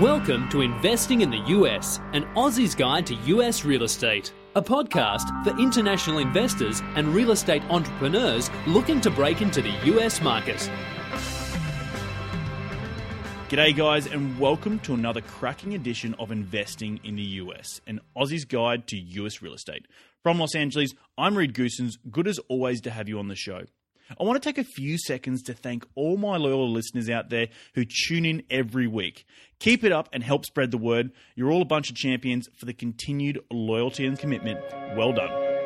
Welcome to Investing in the US, an Aussie's Guide to US Real Estate, a podcast for international investors and real estate entrepreneurs looking to break into the US market. G'day, guys, and welcome to another cracking edition of Investing in the US, an Aussie's Guide to US Real Estate. From Los Angeles, I'm Reed Goossens. Good as always to have you on the show. I want to take a few seconds to thank all my loyal listeners out there who tune in every week. Keep it up and help spread the word. You're all a bunch of champions for the continued loyalty and commitment. Well done.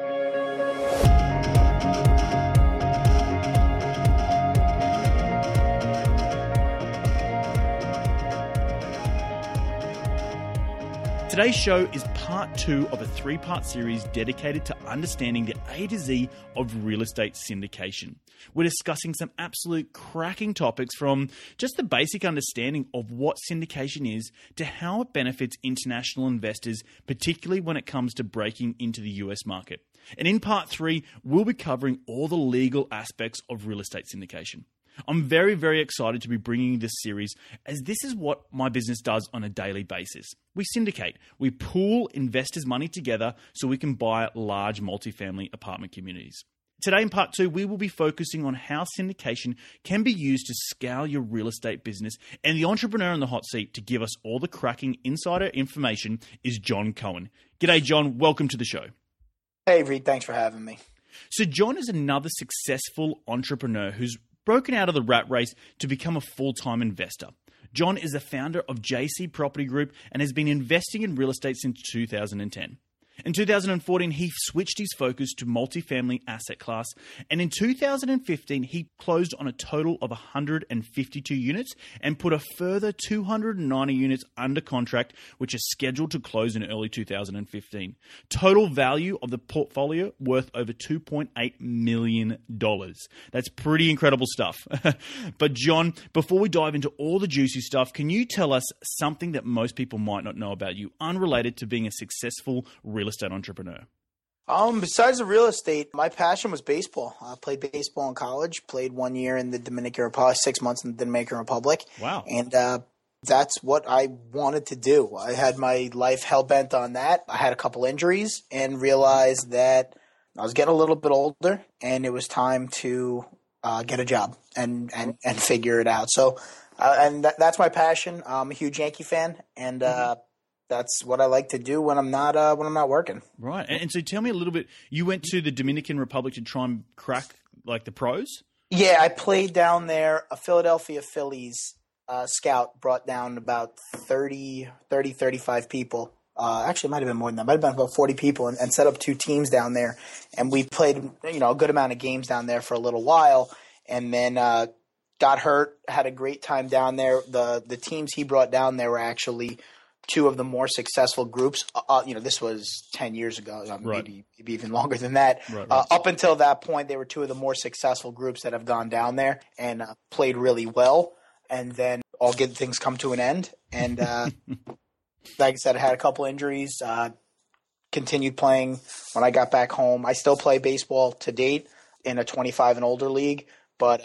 Today's show is part two of a three part series dedicated to understanding the A to Z of real estate syndication. We're discussing some absolute cracking topics from just the basic understanding of what syndication is to how it benefits international investors, particularly when it comes to breaking into the US market. And in part three, we'll be covering all the legal aspects of real estate syndication. I'm very, very excited to be bringing this series as this is what my business does on a daily basis. We syndicate, we pool investors' money together so we can buy large multifamily apartment communities. Today, in part two, we will be focusing on how syndication can be used to scale your real estate business. And the entrepreneur in the hot seat to give us all the cracking insider information is John Cohen. G'day, John. Welcome to the show. Hey, Reed. Thanks for having me. So, John is another successful entrepreneur who's broken out of the rat race to become a full time investor. John is the founder of JC Property Group and has been investing in real estate since 2010. In 2014, he switched his focus to multifamily asset class, and in 2015, he closed on a total of 152 units and put a further 290 units under contract, which is scheduled to close in early 2015. Total value of the portfolio worth over 2.8 million dollars. That's pretty incredible stuff. but John, before we dive into all the juicy stuff, can you tell us something that most people might not know about you, unrelated to being a successful real estate entrepreneur? Um, besides the real estate, my passion was baseball. I played baseball in college. Played one year in the Dominican Republic, six months in the Dominican Republic. Wow! And uh, that's what I wanted to do. I had my life hell bent on that. I had a couple injuries and realized that I was getting a little bit older, and it was time to uh, get a job and and and figure it out. So, uh, and that, that's my passion. I'm a huge Yankee fan, and. Uh, that's what I like to do when I'm not uh, when I'm not working. Right. And, and so tell me a little bit. You went to the Dominican Republic to try and crack like the pros. Yeah, I played down there. A Philadelphia Phillies uh, scout brought down about 30, 30 35 people. Uh, actually, it might have been more than that. Might have been about 40 people and, and set up two teams down there. And we played, you know, a good amount of games down there for a little while. And then uh, got hurt, had a great time down there. The, the teams he brought down there were actually – two of the more successful groups. Uh, uh, you know, this was ten years ago, uh, right. maybe, maybe even longer than that. Right, right. Uh, up until that point, they were two of the more successful groups that have gone down there and uh, played really well. And then all good things come to an end. And uh, like I said, I had a couple injuries. continued playing when I got back home. I still play baseball to date in a 25 and older league, but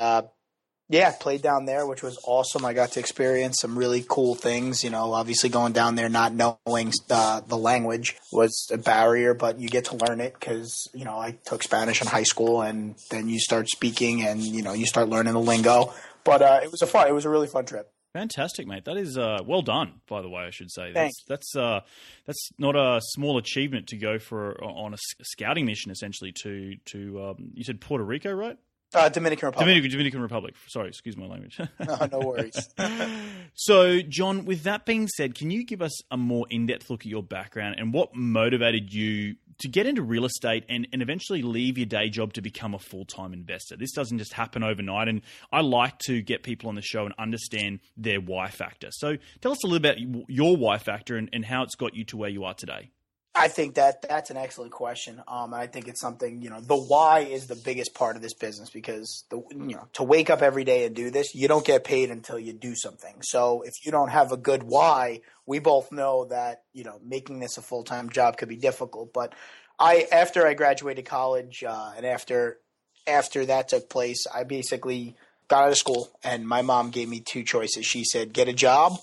yeah, played down there, which was awesome. I got to experience some really cool things. You know, obviously going down there not knowing uh, the language was a barrier, but you get to learn it because you know I took Spanish in high school, and then you start speaking, and you know you start learning the lingo. But uh, it was a fun. It was a really fun trip. Fantastic, mate. That is uh, well done, by the way. I should say Thanks. that's that's uh, that's not a small achievement to go for on a scouting mission, essentially. To to um, you said Puerto Rico, right? Uh, Dominican Republic. Dominican, Dominican Republic. Sorry, excuse my language. no, no worries. so, John, with that being said, can you give us a more in depth look at your background and what motivated you to get into real estate and, and eventually leave your day job to become a full time investor? This doesn't just happen overnight. And I like to get people on the show and understand their why factor. So, tell us a little about your why factor and, and how it's got you to where you are today. I think that that's an excellent question. Um, and I think it's something, you know, the why is the biggest part of this business because the, you know, to wake up every day and do this, you don't get paid until you do something. So if you don't have a good why, we both know that, you know, making this a full-time job could be difficult. But I, after I graduated college, uh, and after, after that took place, I basically got out of school and my mom gave me two choices. She said, get a job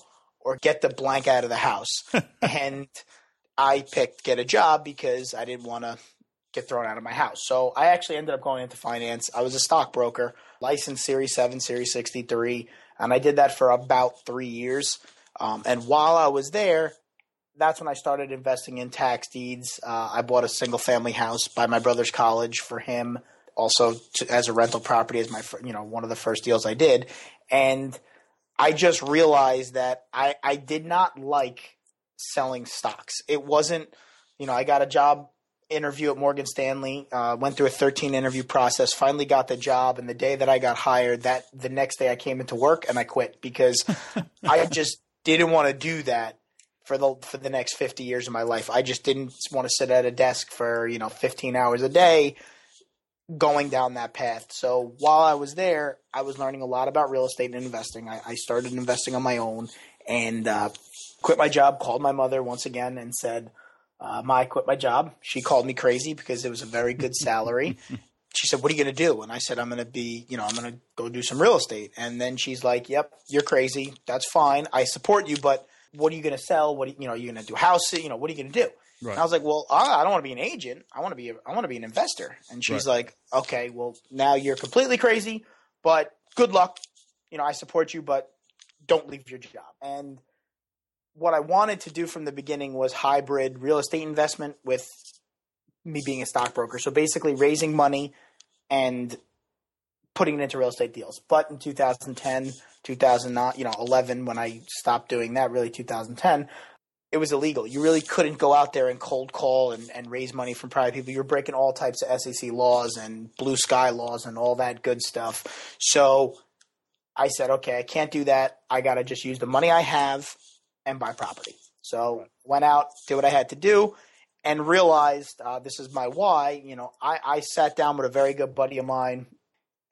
or get the blank out of the house. and I picked get a job because I didn't want to get thrown out of my house. So I actually ended up going into finance. I was a stockbroker, licensed Series 7, Series 63, and I did that for about three years. Um, and while I was there, that's when I started investing in tax deeds. Uh, I bought a single family house by my brother's college for him, also to, as a rental property as my you know one of the first deals I did, and I just realized that I I did not like selling stocks. It wasn't you know I got a job interview at Morgan Stanley, uh, went through a 13 interview process, finally got the job, and the day that I got hired, that the next day I came into work and I quit because I just didn't want to do that for the for the next 50 years of my life. I just didn't want to sit at a desk for, you know, 15 hours a day going down that path. So while I was there, I was learning a lot about real estate and investing. I, I started investing on my own and uh, quit my job, called my mother once again and said, uh, Ma, I quit my job. She called me crazy because it was a very good salary. she said, "What are you going to do?" And I said, "I'm going to be, you know, I'm going to go do some real estate." And then she's like, "Yep, you're crazy. That's fine. I support you, but what are you going to sell? What are, you know, are you going to do house? You know, what are you going to do?" Right. I was like, "Well, I don't want to be an agent. I want to be, a, I want to be an investor." And she's right. like, "Okay, well, now you're completely crazy, but good luck. You know, I support you, but don't leave your job." And what I wanted to do from the beginning was hybrid real estate investment with me being a stockbroker. So basically raising money and putting it into real estate deals. But in 2010, 2009, you know, 11 when I stopped doing that, really 2010, it was illegal. You really couldn't go out there and cold call and, and raise money from private people. You're breaking all types of SEC laws and blue sky laws and all that good stuff. So I said, okay, I can't do that. I got to just use the money I have and buy property. So went out, did what I had to do, and realized uh, this is my why. You know, I, I sat down with a very good buddy of mine,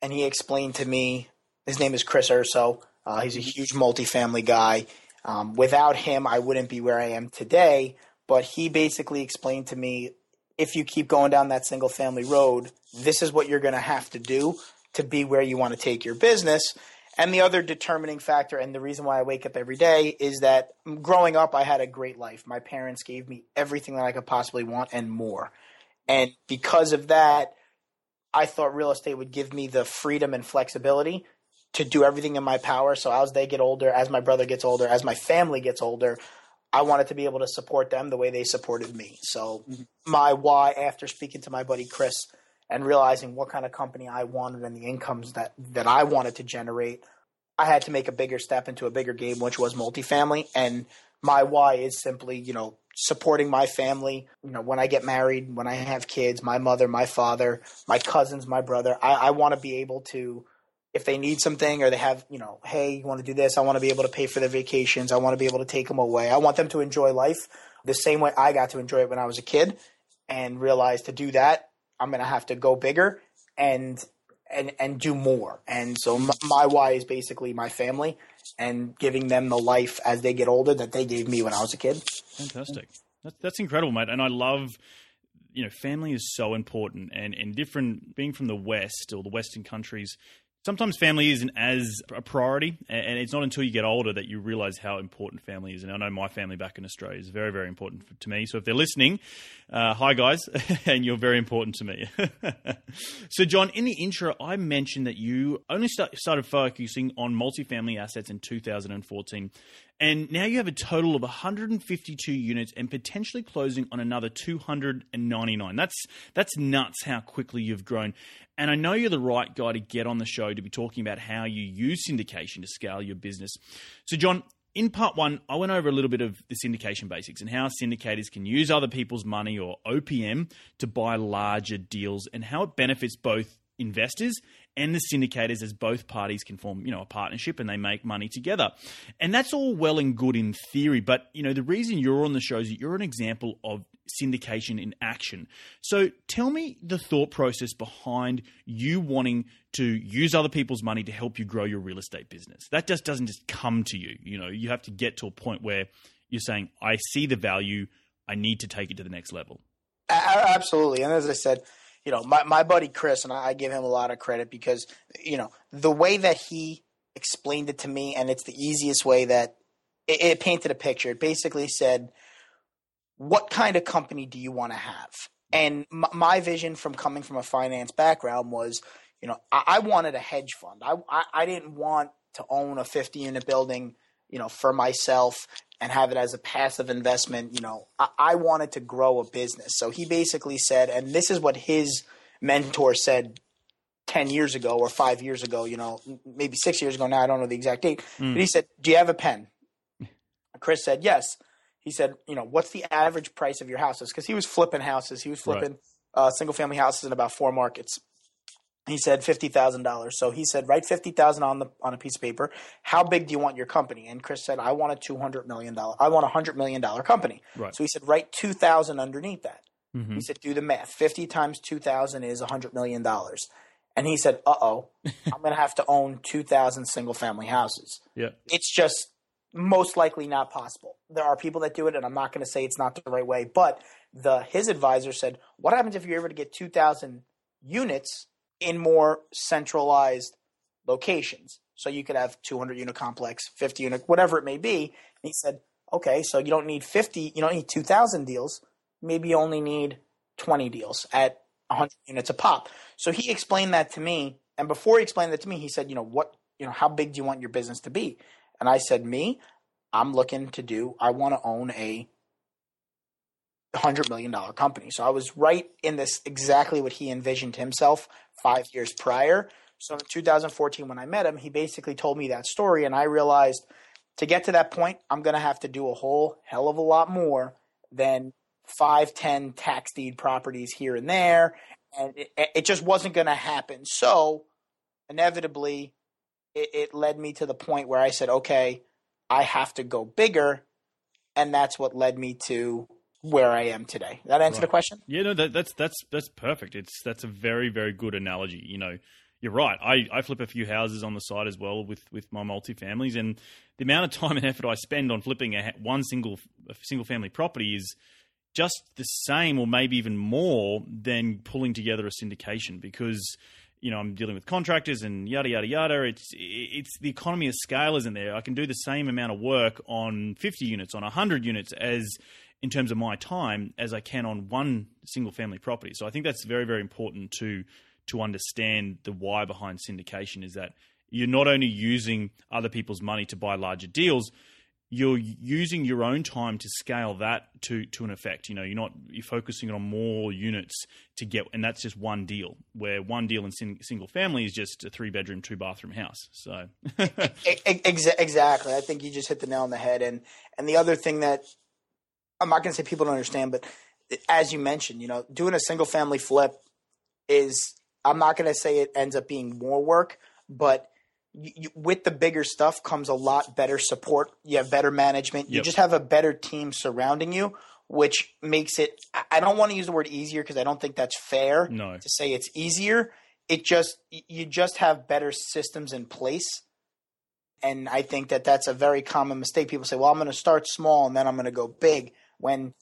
and he explained to me. His name is Chris Urso. Uh, he's a mm-hmm. huge multifamily guy. Um, without him, I wouldn't be where I am today. But he basically explained to me if you keep going down that single family road, this is what you're going to have to do to be where you want to take your business. And the other determining factor, and the reason why I wake up every day, is that growing up, I had a great life. My parents gave me everything that I could possibly want and more. And because of that, I thought real estate would give me the freedom and flexibility to do everything in my power. So as they get older, as my brother gets older, as my family gets older, I wanted to be able to support them the way they supported me. So mm-hmm. my why, after speaking to my buddy Chris and realizing what kind of company I wanted and the incomes that that I wanted to generate, I had to make a bigger step into a bigger game, which was multifamily. And my why is simply, you know, supporting my family. You know, when I get married, when I have kids, my mother, my father, my cousins, my brother, I, I want to be able to, if they need something or they have, you know, hey, you want to do this? I want to be able to pay for their vacations. I want to be able to take them away. I want them to enjoy life the same way I got to enjoy it when I was a kid and realize to do that, I'm going to have to go bigger and and and do more. And so my, my why is basically my family and giving them the life as they get older that they gave me when I was a kid. Fantastic. That's, that's incredible, mate. And I love you know, family is so important, and and different being from the West or the Western countries, sometimes family isn't as a priority, and it's not until you get older that you realize how important family is. And I know my family back in Australia is very, very important to me. So if they're listening, uh, hi guys, and you're very important to me. so, John, in the intro, I mentioned that you only start, started focusing on multifamily assets in 2014. And now you have a total of 152 units and potentially closing on another 299. That's that's nuts how quickly you've grown. And I know you're the right guy to get on the show to be talking about how you use syndication to scale your business. So, John, in part one, I went over a little bit of the syndication basics and how syndicators can use other people's money or OPM to buy larger deals and how it benefits both investors and the syndicators as both parties can form, you know, a partnership and they make money together. And that's all well and good in theory, but you know, the reason you're on the show is that you're an example of syndication in action. So tell me the thought process behind you wanting to use other people's money to help you grow your real estate business. That just doesn't just come to you. You know, you have to get to a point where you're saying, I see the value, I need to take it to the next level. Absolutely. And as I said, you know, my, my buddy Chris, and I give him a lot of credit because, you know, the way that he explained it to me, and it's the easiest way that it, it painted a picture. It basically said, "What kind of company do you want to have?" And m- my vision from coming from a finance background was, you know, I, I wanted a hedge fund. I, I I didn't want to own a 50 unit building, you know, for myself and have it as a passive investment. You know, I, I wanted to grow a business. So he basically said, and this is what his mentor said 10 years ago or five years ago, you know, maybe six years ago now, I don't know the exact date. But he said, Do you have a pen? Chris said, Yes. He said, You know, what's the average price of your houses? Because he was flipping houses. He was flipping uh, single family houses in about four markets. He said fifty thousand dollars. So he said, write fifty thousand on the on a piece of paper. How big do you want your company? And Chris said, I want a two hundred million dollar. I want a hundred million dollar company. Right. So he said, write two thousand underneath that. Mhm. He said, do the math. Fifty times two thousand is a hundred million dollars. And he said, uh oh, I'm going to have to own two thousand single family houses. Yeah. It's just most likely not possible. There are people that do it, and I'm not going to say it's not the right way. But the his advisor said, what happens if you're able to get two thousand units in more centralized locations? So you could have 200 unit complex, 50 unit, whatever it may be. And he said, okay, so you don't need 50, you don't need 2,000 deals. Maybe you only need 20 deals at 100 units a pop. So he explained that to me. And before he explained that to me, he said, you know, what, you know, how big do you want your business to be? And I said, me, I'm looking to do, I want to own a hundred million dollar company. So I was right in this exactly what he envisioned himself five years prior. So in 2014, when I met him, he basically told me that story, and I realized to get to that point, I'm going to have to do a whole hell of a lot more than five, ten tax deed properties here and there, and it, it just wasn't going to happen. So inevitably, it, it led me to the point where I said, okay, I have to go bigger, and that's what led me to where I am today. That answer the question? Yeah, no, that, that's that's that's perfect. It's that's a very very good analogy. You know, you're right. I, I flip a few houses on the side as well with with my multifamilies, and the amount of time and effort I spend on flipping a, one single a single family property is just the same, or maybe even more than pulling together a syndication because. You know, I'm dealing with contractors and yada yada yada. It's it's the economy of scale isn't there. I can do the same amount of work on 50 units, on 100 units, as in terms of my time as I can on one single family property. So I think that's very very important to to understand the why behind syndication is that you're not only using other people's money to buy larger deals, you're using your own time to scale that to to an effect. You know, you're not you're focusing on more units to get, and that's just one deal. Where one deal in sing, single family is just a three bedroom, two bathroom house. So exa- exactly. I think you just hit the nail on the head. And and the other thing that I'm not going to say people don't understand, but as you mentioned, you know, doing a single family flip is I'm not going to say it ends up being more work, but you, you, with the bigger stuff comes a lot better support. You have better management. You Yep. just have a better team surrounding you, which makes it. I- I don't want to use the word easier because I don't think that's fair no, to say it's easier. It just you just have better systems in place, and I think that that's a very common mistake. People say, "Well, I'm going to start small and then I'm going to go big," when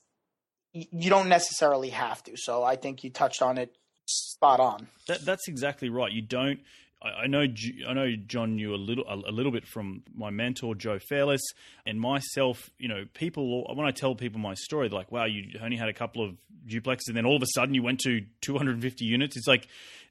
you don't necessarily have to. So I think you touched on it spot on. That, that's exactly right. You don't. I, I know. I know John knew a little, a little bit from my mentor Joe Fairless and myself. You know, people when I tell people my story, they're like, "Wow, you only had a couple of duplexes, and then all of a sudden you went to 250 units." It's like,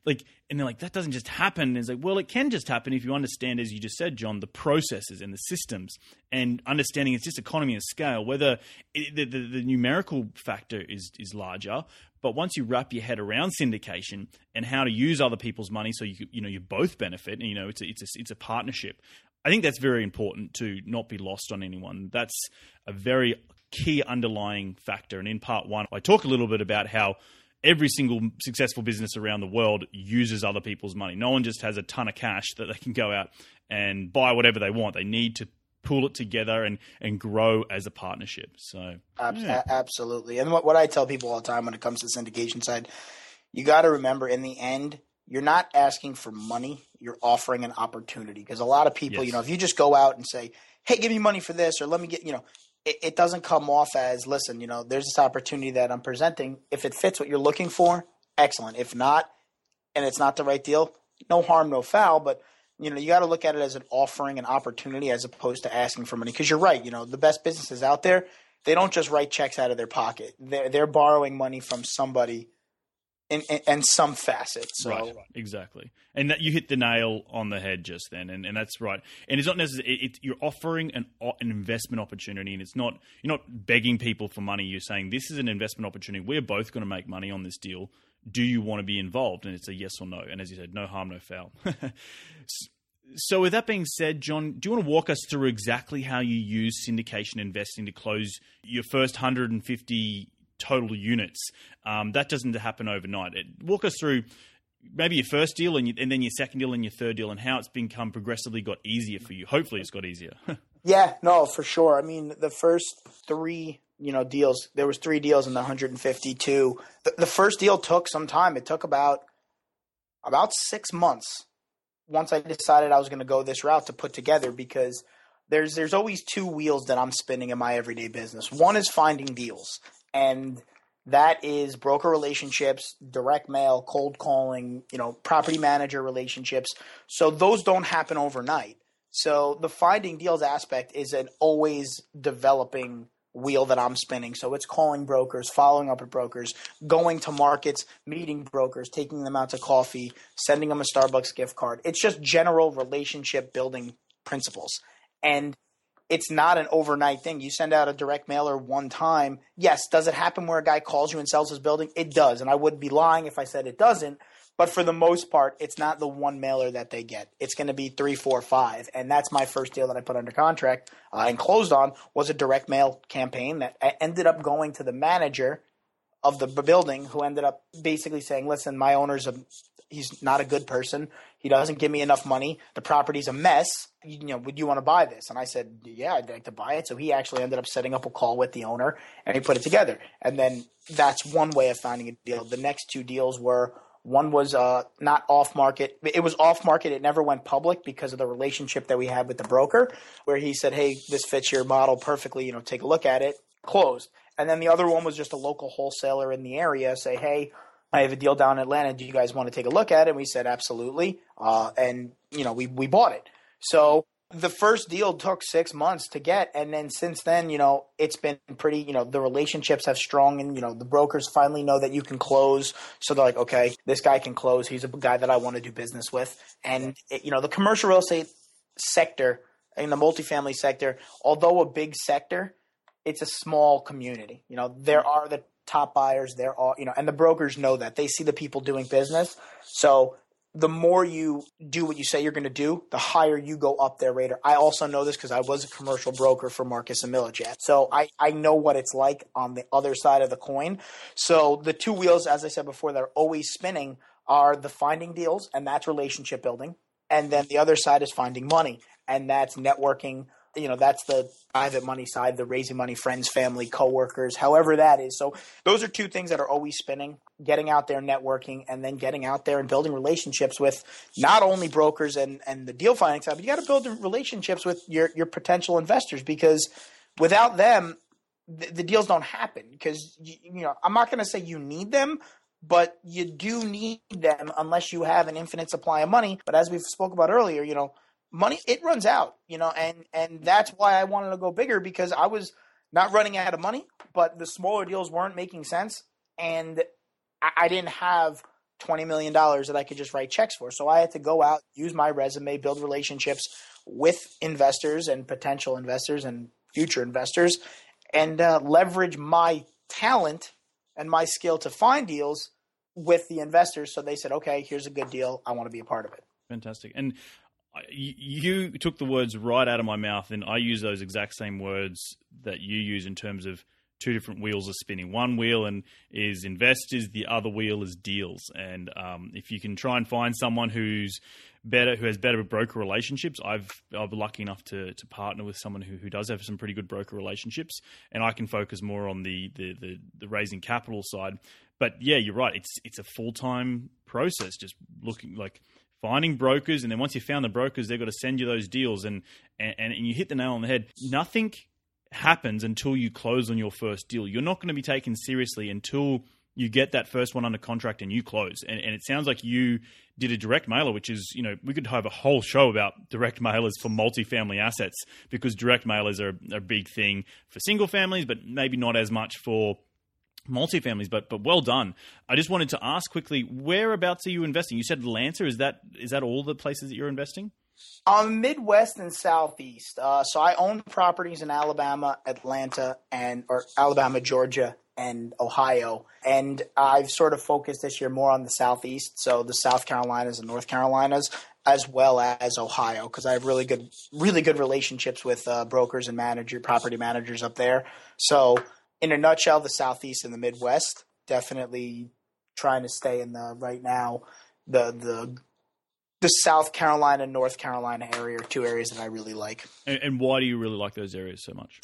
like, and they're like, "That doesn't just happen." And it's like, well, it can just happen if you understand, as you just said, John, the processes and the systems, and understanding it's just economy of scale. Whether it, the, the the numerical factor is is larger, but once you wrap your head around syndication and how to use other people's money, so you you know you both benefit, and you know it's a, it's a, it's a partnership. I think that's very important to not be lost on anyone. That's a very key underlying factor. And in part one, I talk a little bit about how every single successful business around the world uses other people's money. No one just has a ton of cash that they can go out and buy whatever they want. They need to pull it together and and grow as a partnership. So Yeah. Absolutely. And what, what I tell people all the time when it comes to the syndication side, you got to remember in the end, you're not asking for money, you're offering an opportunity. Because a lot of people, Yes. you know, if you just go out and say, hey, give me money for this, or let me get, you know, it, it doesn't come off as, listen, you know, there's this opportunity that I'm presenting. If it fits what you're looking for, excellent. If not, and it's not the right deal, no harm, no foul. But you know, you got to look at it as an offering, an opportunity, as opposed to asking for money. Because you're right, you know, the best businesses out there, they don't just write checks out of their pocket. They're they're borrowing money from somebody, in in, in some facet. So right, exactly, and that you hit the nail on the head just then, and, and that's right. And it's not necessarily it, it, you're offering an an investment opportunity, and it's not you're not begging people for money. You're saying this is an investment opportunity. We're both going to make money on this deal do you want to be involved? And it's a yes or no. And as you said, no harm, no foul. so, with that being said, John, do you want to walk us through exactly how you use syndication investing to close your first 150 total units? Um, that doesn't happen overnight. It, walk us through maybe your first deal and, you, and then your second deal and your third deal and how it's become progressively got easier for you. Hopefully, it's got easier. yeah, no, for sure. I mean, the first three you know deals. There was three deals in the 152. The, the first deal took some time. It took about about six months once I decided I was going to go this route to put together because there's there's always two wheels that I'm spinning in my everyday business. One is finding deals, and that is broker relationships, direct mail, cold calling, you know, property manager relationships. So those don't happen overnight. So the finding deals aspect is an always developing wheel that I'm spinning. So it's calling brokers, following up with brokers, going to markets, meeting brokers, taking them out to coffee, sending them a Starbucks gift card. It's just general relationship building principles. And it's not an overnight thing. You send out a direct mailer one time. Yes, does it happen where a guy calls you and sells his building? It does. And I wouldn't be lying if I said it doesn't. But for the most part, it's not the one mailer that they get. It's going to be three, four, five, and that's my first deal that I put under contract uh, and closed on was a direct mail campaign that ended up going to the manager of the building, who ended up basically saying, "Listen, my owner's a he's not a good person. He doesn't give me enough money. The property's a mess. You, know, would you want to buy this?" And I said, "Yeah, I'd like to buy it." So he actually ended up setting up a call with the owner, and he put it together. And then that's one way of finding a deal. The next two deals were one was uh, not off market. It was off market. It never went public because of the relationship that we had with the broker, where he said, "Hey, this fits your model perfectly. You know, take a look at it." Closed. And then the other one was just a local wholesaler in the area say, "Hey, I have a deal down in Atlanta. Do you guys want to take a look at it?" And we said, "Absolutely." Uh, and you know, we we bought it. So the first deal took six months to get and then since then you know it's been pretty you know the relationships have strong and you know the brokers finally know that you can close. So they're like okay this guy can close. He's a guy that i want to do business with. And it, you know the commercial real estate sector in the multifamily sector although a big sector it's a small community. You know there mm. are the top buyers there are you know and the brokers know that. They see the people doing business. So the more you do what you say you're going to do, the higher you go up their radar. I also know this because I was a commercial broker for Marcus and Millichap. So I, I know what it's like on the other side of the coin. So the two wheels, as I said before, that are always spinning are the finding deals, and that's relationship building. And then the other side is finding money, and that's networking – you know that's the private money side the raising money friends family coworkers however that is. So those are two things that are always spinning getting out there networking and then getting out there and building relationships with not only brokers and and the deal finding side but you got to build relationships with your your potential investors because without them the, the deals don't happen. Because you, you know i'm not going to say you need them but you do need them unless you have an infinite supply of money. But as we spoke about earlier you know money it runs out, you know, and and that's why I wanted to go bigger because I was not running out of money, but the smaller deals weren't making sense, and I, I didn't have twenty million dollars that I could just write checks for. So I had to go out, use my resume, build relationships with investors and potential investors and future investors, and uh, leverage my talent and my skill to find deals with the investors. So they said, "Okay, here's a good deal. I want to be a part of it." Fantastic. And you took the words right out of my mouth, and I use those exact same words that you use in terms of two different wheels are spinning. One wheel and is investors, the other wheel is deals. And um, if you can try and find someone who's better, who has better broker relationships, I've I've been lucky enough to to partner with someone who, who does have some pretty good broker relationships, and I can focus more on the the the, the raising capital side. But yeah, you're right. It's it's a full time process. Just looking like finding brokers, and then once you found the brokers, they've got to send you those deals, and, and and you hit the nail on the head. Nothing happens until you close on your first deal. You're not going to be taken seriously until you get that first one under contract and you close. And, and it sounds like you did a direct mailer, which is, you know, we could have a whole show about direct mailers for multifamily assets because direct mailers are a big thing for single families, but maybe not as much for multifamilies, but but well done. I just wanted to ask quickly, whereabouts are you investing? You said Lancer. Is that is that all the places that you're investing? Um, Midwest and Southeast. Uh, so I own properties in Alabama, Atlanta, and or Alabama, Georgia, and Ohio. And I've sort of focused this year more on the Southeast, so the South Carolinas and North Carolinas, as well as Ohio, because I have really good, really good relationships with uh, brokers and manager, property managers up there. So, in a nutshell, the Southeast and the Midwest definitely trying to stay in the right now the the the South Carolina, and North Carolina area are two areas that I really like. And, and, why do you really like those areas so much?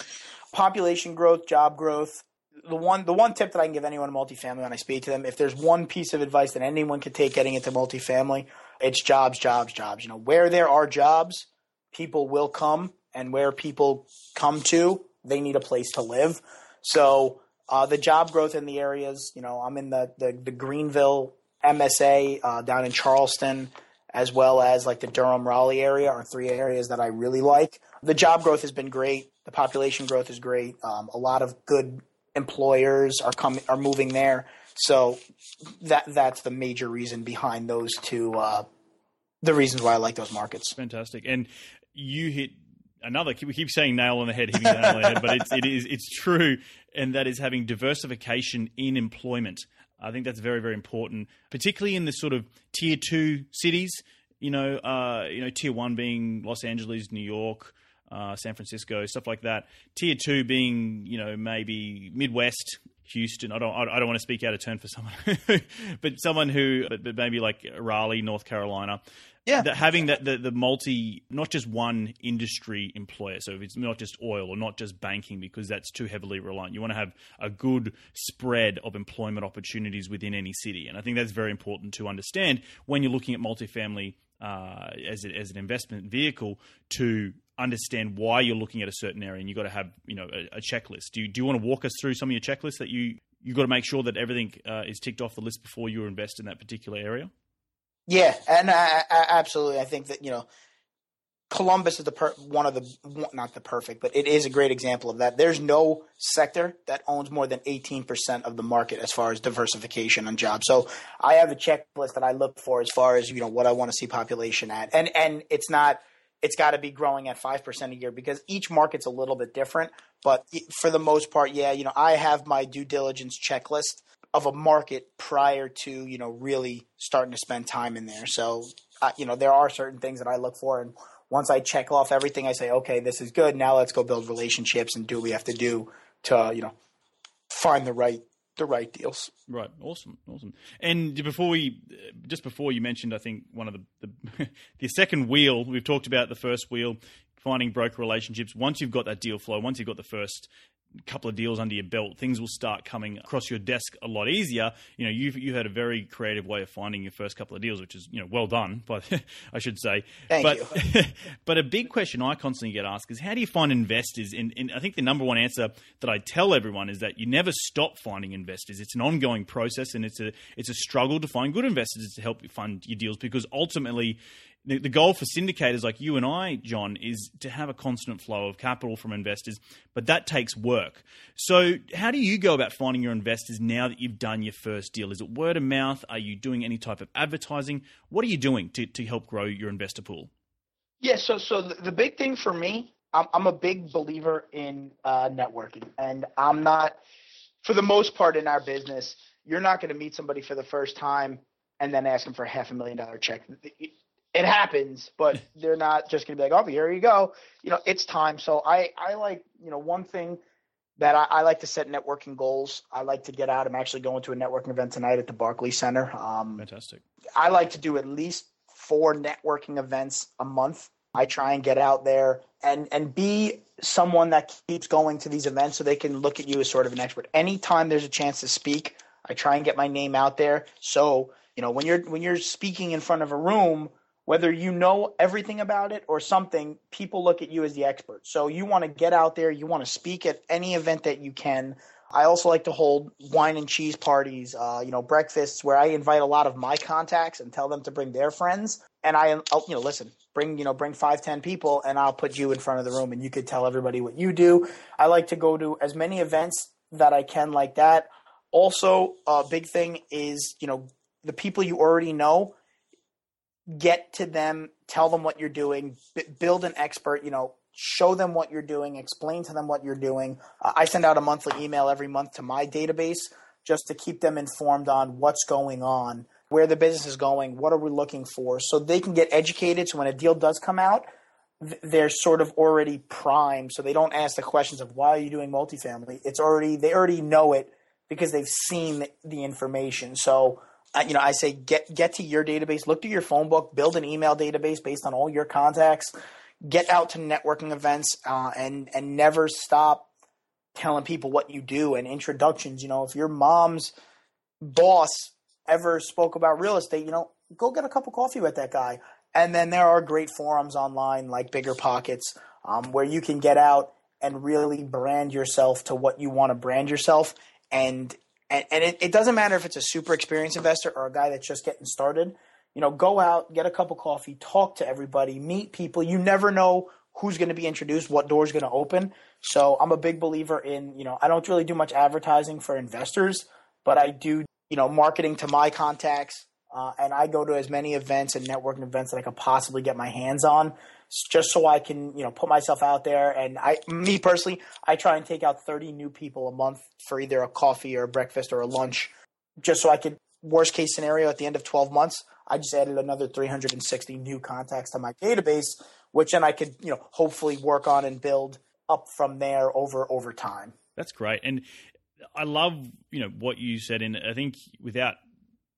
Population growth, job growth. The one, the one tip that I can give anyone in multifamily when I speak to them, if there's one piece of advice that anyone can take getting into multifamily, it's jobs, jobs, jobs. You know, where there are jobs, people will come, and where people come to, they need a place to live. So uh, the job growth in the areas, you know, I'm in the the, the Greenville MSA uh, down in Charleston as well as like the Durham Raleigh area are three areas that I really like. The job growth has been great. The population growth is great. Um, a lot of good employers are coming are moving there. So that that's the major reason behind those two. Uh, the reasons why I like those markets. Fantastic, and you hit another. We keep saying nail on the head, hitting the nail on the head, but it's it is it's true, and that is having diversification in employment. I think that's very, very important, particularly in the sort of tier two cities. You know, uh, you know, tier one being Los Angeles, New York, uh, San Francisco, stuff like that. Tier two being, you know, maybe Midwest, Houston. I don't, I don't want to speak out of turn for someone, but someone who, but, but maybe like Raleigh, North Carolina yeah. that having that the, the multi not just one industry employer so if it's not just oil or not just banking because that's too heavily reliant you want to have a good spread of employment opportunities within any city. And i think that's very important to understand when you're looking at multifamily uh, as, a, as an investment vehicle to understand why you're looking at a certain area and you've got to have you know a, a checklist. Do you, do you want to walk us through some of your checklists that you you've got to make sure that everything uh, is ticked off the list before you invest in that particular area yeah, and I, I, absolutely, I think that you know, Columbus is the per- one of the not the perfect, but it is a great example of that. There's no sector that owns more than 18% of the market as far as diversification on jobs. So I have a checklist that I look for as far as you know what I want to see population at, and and it's not it's got to be growing at 5% a year because each market's a little bit different. But for the most part, yeah, you know, I have my due diligence checklist of a market prior to you know really starting to spend time in there. So uh, you know there are certain things that I look for, and once I check off everything, I say, okay, this is good. Now let's go build relationships and do what we have to do to you know find the right the right deals. Right. Awesome. Awesome. And before we, just before you mentioned, I think one of the the, the second wheel we've talked about the first wheel, finding broker relationships. Once you've got that deal flow, once you've got the first couple of deals under your belt, things will start coming across your desk a lot easier. You know, you you had a very creative way of finding your first couple of deals, which is you know well done, but I should say. Thank but, you. but a big question I constantly get asked is how do you find investors? And, and I think the number one answer that I tell everyone is that you never stop finding investors. It's an ongoing process, and it's a it's a struggle to find good investors to help you fund your deals because ultimately the, the goal for syndicators like you and I, John, is to have a constant flow of capital from investors, but that takes work. So, how do you go about finding your investors now that you've done your first deal? Is it word of mouth? Are you doing any type of advertising? What are you doing to, to help grow your investor pool? Yeah, so so the, the big thing for me, I'm, I'm a big believer in uh, networking, and I'm not, for the most part in our business, you're not going to meet somebody for the first time and then ask them for a half a million dollar check it happens, but they're not just gonna be like, oh, here you go. You know, it's time. So I, I like, you know, one thing that I, I, like to set networking goals. I like to get out. I'm actually going to a networking event tonight at the Barclays Center. Um, Fantastic. I like to do at least four networking events a month. I try and get out there and and be someone that keeps going to these events so they can look at you as sort of an expert. Anytime there's a chance to speak, I try and get my name out there. So you know when you're when you're speaking in front of a room whether you know everything about it or something, people look at you as the expert. So you want to get out there, you want to speak at any event that you can. I also like to hold wine and cheese parties, uh, you know, breakfasts where I invite a lot of my contacts and tell them to bring their friends. And I, I'll, you know, listen, bring, you know, bring five, ten people and I'll put you in front of the room and you could tell everybody what you do. I like to go to as many events that I can like that. Also, a big thing is, you know, the people you already know, get to them, tell them what you're doing, b- build an expert, you know, show them what you're doing, explain to them what you're doing. Uh, I send out a monthly email every month to my database just to keep them informed on what's going on, where the business is going, what are we looking for, so they can get educated. So when a deal does come out, they're sort of already primed, so they don't ask the questions of why are you doing multifamily. It's already they already know it because they've seen the information. So you know, I say get get to your database, look to your phone book, build an email database based on all your contacts, get out to networking events, uh, and and never stop telling people what you do and introductions. You know, if your mom's boss ever spoke about real estate, you know, go get a cup of coffee with that guy. And then there are great forums online like BiggerPockets um, where you can get out and really brand yourself to what you want to brand yourself. And and, and it, it doesn't matter if it's a super experienced investor or a guy that's just getting started. You know, go out, get a cup of coffee, talk to everybody, meet people. You never know who's going to be introduced, what door's going to open. So I'm a big believer in, you know, I don't really do much advertising for investors, but I do, you know, marketing to my contacts. Uh, and I go to as many events and networking events that I could possibly get my hands on just so I can, you know, put myself out there. And I, me personally, I try and take out 30 new people a month for either a coffee or a breakfast or a lunch, just so I could, worst case scenario, at the end of 12 months, I just added another 360 new contacts to my database, which then I could, you know, hopefully work on and build up from there over over time. That's great. And I love, you know, what you said and I think without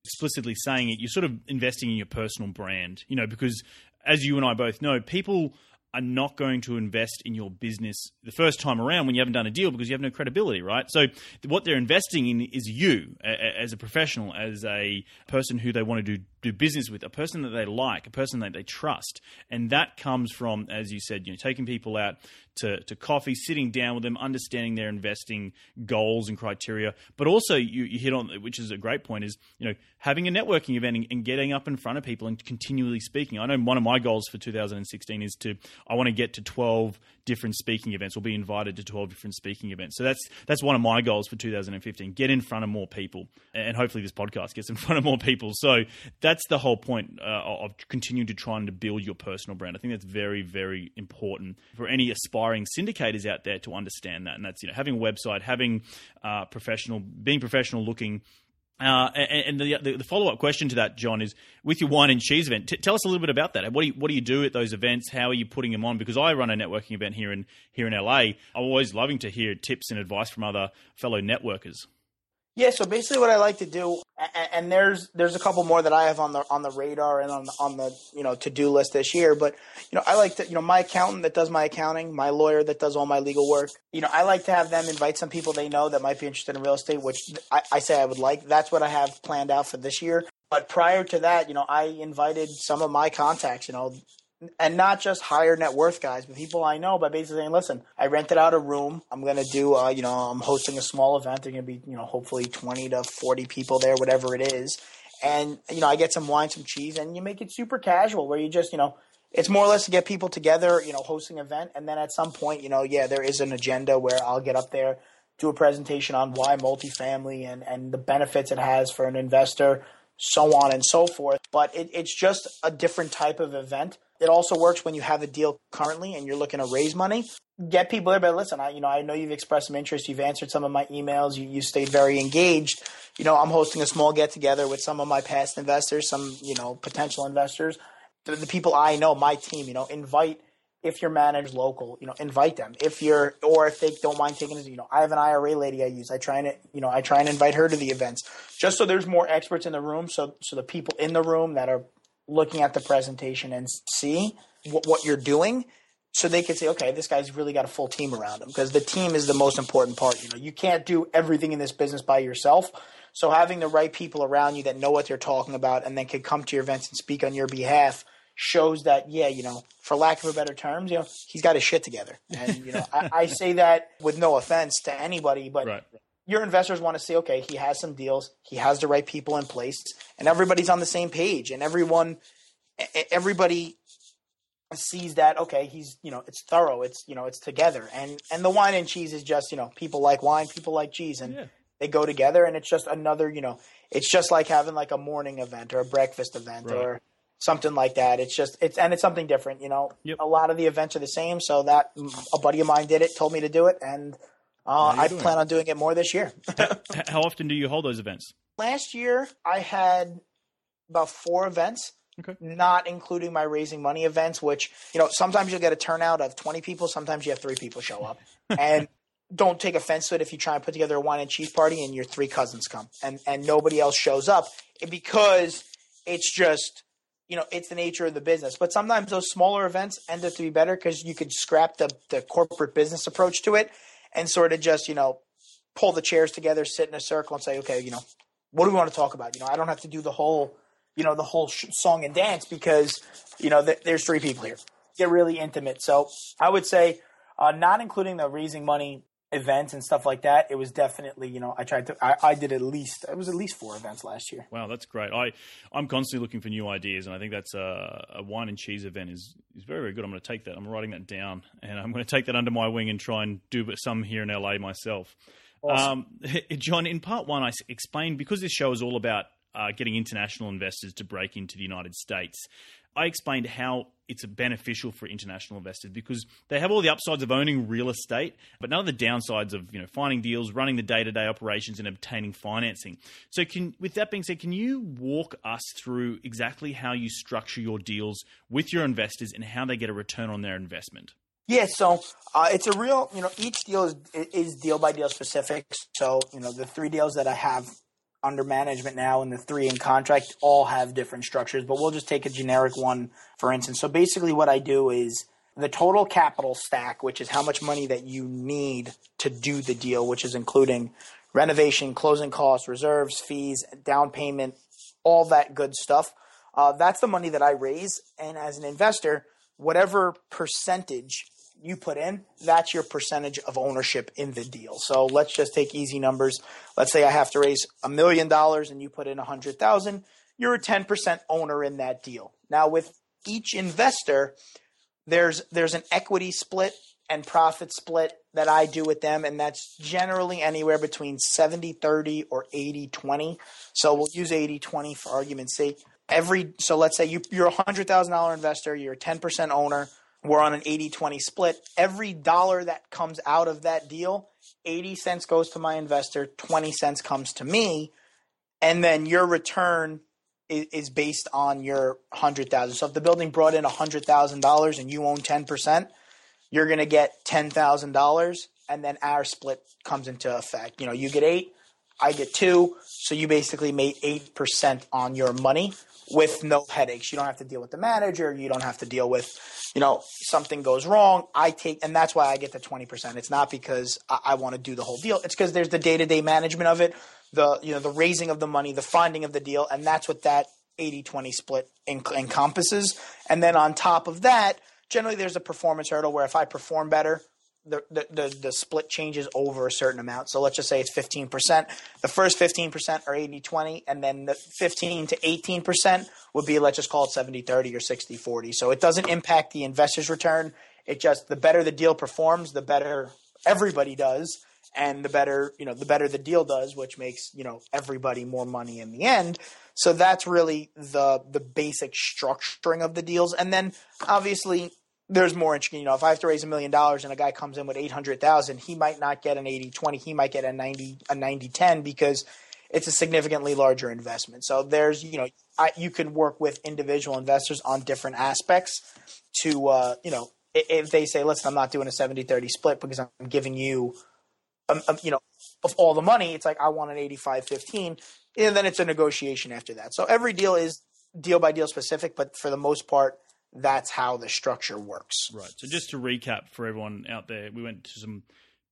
explicitly saying it, you're sort of investing in your personal brand, you know, because as you and I both know, people are not going to invest in your business the first time around when you haven't done a deal because you have no credibility, right? So what they're investing in is you as a professional, as a person who they want to do do business with, a person that they like, a person that they trust, and that comes from, as you said, you know, taking people out to, to coffee, sitting down with them, understanding their investing goals and criteria. But also, you, you hit on, which is a great point, is you know having a networking event and, and, getting up in front of people and continually speaking. I know one of my goals for 2016 is to I want to get to 12 different speaking events or be invited to 12 different speaking events. So that's that's one of my goals for 2015. Get in front of more people, and hopefully this podcast gets in front of more people. So that's the whole point uh, of continuing to try and to build your personal brand. I think that's very very important for any aspiring syndicators out there to understand that, and that's you know having a website, having uh, professional, being professional looking uh, and, the, the, the follow up question to that, John, is with your wine and cheese event. T- tell us a little bit about that. What do you, what do you do at those events? How are you putting them on? Because I run a networking event here in here in LA. I'm always loving to hear tips and advice from other fellow networkers. Yeah, so basically, what I like to do, and, there's there's a couple more that I have on the on the radar and on the, on the you know to do list this year. But you know, I like to you know my accountant that does my accounting, my lawyer that does all my legal work. You know, I like to have them invite some people they know that might be interested in real estate, which I, I say I would like. That's what I have planned out for this year. But prior to that, you know, I invited some of my contacts, you know, and not just higher net worth guys, but people I know by basically saying, listen, I rented out a room. I'm going to do, uh, you know, I'm hosting a small event. There's going to be, you know, hopefully 20 to 40 people there, whatever it is. And, you know, I get some wine, some cheese, and you make it super casual where you just, you know, it's more or less to get people together, you know, hosting an event. And then at some point, you know, yeah, there is an agenda where I'll get up there, do a presentation on why multifamily and, and the benefits it has for an investor, so on and so forth. But it, it's just a different type of event it also works when you have a deal currently and you're looking to raise money. Get people there, but listen, I you know I know you've expressed some interest. You've answered some of my emails. You you stayed very engaged. You know I'm hosting a small get together with some of my past investors, some you know potential investors, the, the people I know, my team. You know, invite if your manager's local, you know, invite them. If you're, or if they don't mind taking you know, I have an IRA lady I use. I try and, you know, I try and invite her to the events just so there's more experts in the room. So, so the people in the room that are looking at the presentation and see what, what you're doing so they could say, okay, this guy's really got a full team around him because the team is the most important part. You know, you can't do everything in this business by yourself. So having the right people around you that know what they're talking about and then can come to your events and speak on your behalf shows that, yeah, you know, for lack of a better terms, you know, he's got his shit together. And, you know, I, I, say that with no offense to anybody, but right your investors want to see, okay, he has some deals, he has the right people in place, and everybody's on the same page, and everyone, everybody sees that okay he's you know it's thorough it's you know it's together and and the wine and cheese is just you know people like wine people like cheese and yeah. they go together and it's just another you know it's just like having like a morning event or a breakfast event right. or something like that it's just it's and it's something different you know yep. a lot of the events are the same so that a buddy of mine did it told me to do it and uh, I plan on doing it more this year. how, how often do you hold those events? Last year, I had about four events. Okay. Not including my raising money events, which you know sometimes you'll get a turnout of twenty people, sometimes you have three people show up, and don't take offense to it if you try and put together a wine and cheese party and your three cousins come and and nobody else shows up because it's just you know it's the nature of the business. But sometimes those smaller events end up to be better because you could scrap the the corporate business approach to it and sort of just you know pull the chairs together, sit in a circle, and say, okay, you know, what do we want to talk about? You know, I don't have to do the whole you know the whole sh- song and dance because you know th- there's three people here. Get really intimate. So I would say, uh, not including the raising money events and stuff like that, it was definitely you know I tried to I, I, did at least it was at least four events last year. Wow, that's great. I I'm constantly looking for new ideas, and I think that's a, a wine and cheese event is is very very good. I'm going to take that. I'm writing that down, and I'm going to take that under my wing and try and do some here in LA myself. Awesome. Um, John, in part one, I explained because this show is all about uh, getting international investors to break into the United States. I explained how it's beneficial for international investors because they have all the upsides of owning real estate, but none of the downsides of you know finding deals, running the day to day operations, and obtaining financing. So, can with that being said, can you walk us through exactly how you structure your deals with your investors and how they get a return on their investment? Yeah, so uh, it's a real, you know, each deal is, is deal by deal specific. So, you know, the three deals that I have under management now and the three in contract all have different structures, but we'll just take a generic one for instance. So basically, what I do is the total capital stack, which is how much money that you need to do the deal, which is including renovation, closing costs, reserves, fees, down payment, all that good stuff. Uh, that's the money that I raise. And as an investor, whatever percentage you put in, that's your percentage of ownership in the deal. So let's just take easy numbers. Let's say I have to raise a million dollars and you put in a hundred thousand. You're a 10% owner in that deal. Now with each investor, there's there's an equity split and profit split that I do with them, and that's generally anywhere between 70 30 or 80 20. So we'll use 80 20 for argument's sake. Every so let's say you, you're a hundred thousand dollar investor, you're a 10% owner we're on an 80 20 split. Every dollar that comes out of that deal, 80 cents goes to my investor, 20 cents comes to me. And then your return is, is based on your 100,000. So if the building brought in $100,000 and you own 10%, you're going to get $10,000 and then our split comes into effect. You know, you get 8, I get 2, so you basically made 8% on your money with no headaches. You don't have to deal with the manager. You don't have to deal with, you know, something goes wrong. I take, and that's why I get the 20%. It's not because I, I want to do the whole deal. It's because there's the day to day management of it, the, you know, the raising of the money, the finding of the deal. And that's what that 80 20 split encompasses. And then on top of that, generally there's a performance hurdle where if I perform better, the, the, the, split changes over a certain amount. So let's just say it's 15%. The first 15% are 80 20, and then the 15 to 18% would be, let's just call it 70 30 or 60 40. So it doesn't impact the investor's return. It just, the better the deal performs, the better everybody does. And the better, you know, the better the deal does, which makes, you know, everybody more money in the end. So that's really the the basic structuring of the deals. And then obviously there's more interesting. You know, if I have to raise a million dollars and a guy comes in with eight hundred thousand, he might not get an 80-20, He might get a 90 a 90-10 because it's a significantly larger investment. So there's you know I, you can work with individual investors on different aspects to uh, you know if they say listen I'm not doing a 70-30 split because I'm giving you um, um, you know of all the money it's like I want an 85-15 and then it's a negotiation after that. So every deal is deal by deal specific, but for the most part that's how the structure works. Right. So just to recap for everyone out there, we went to some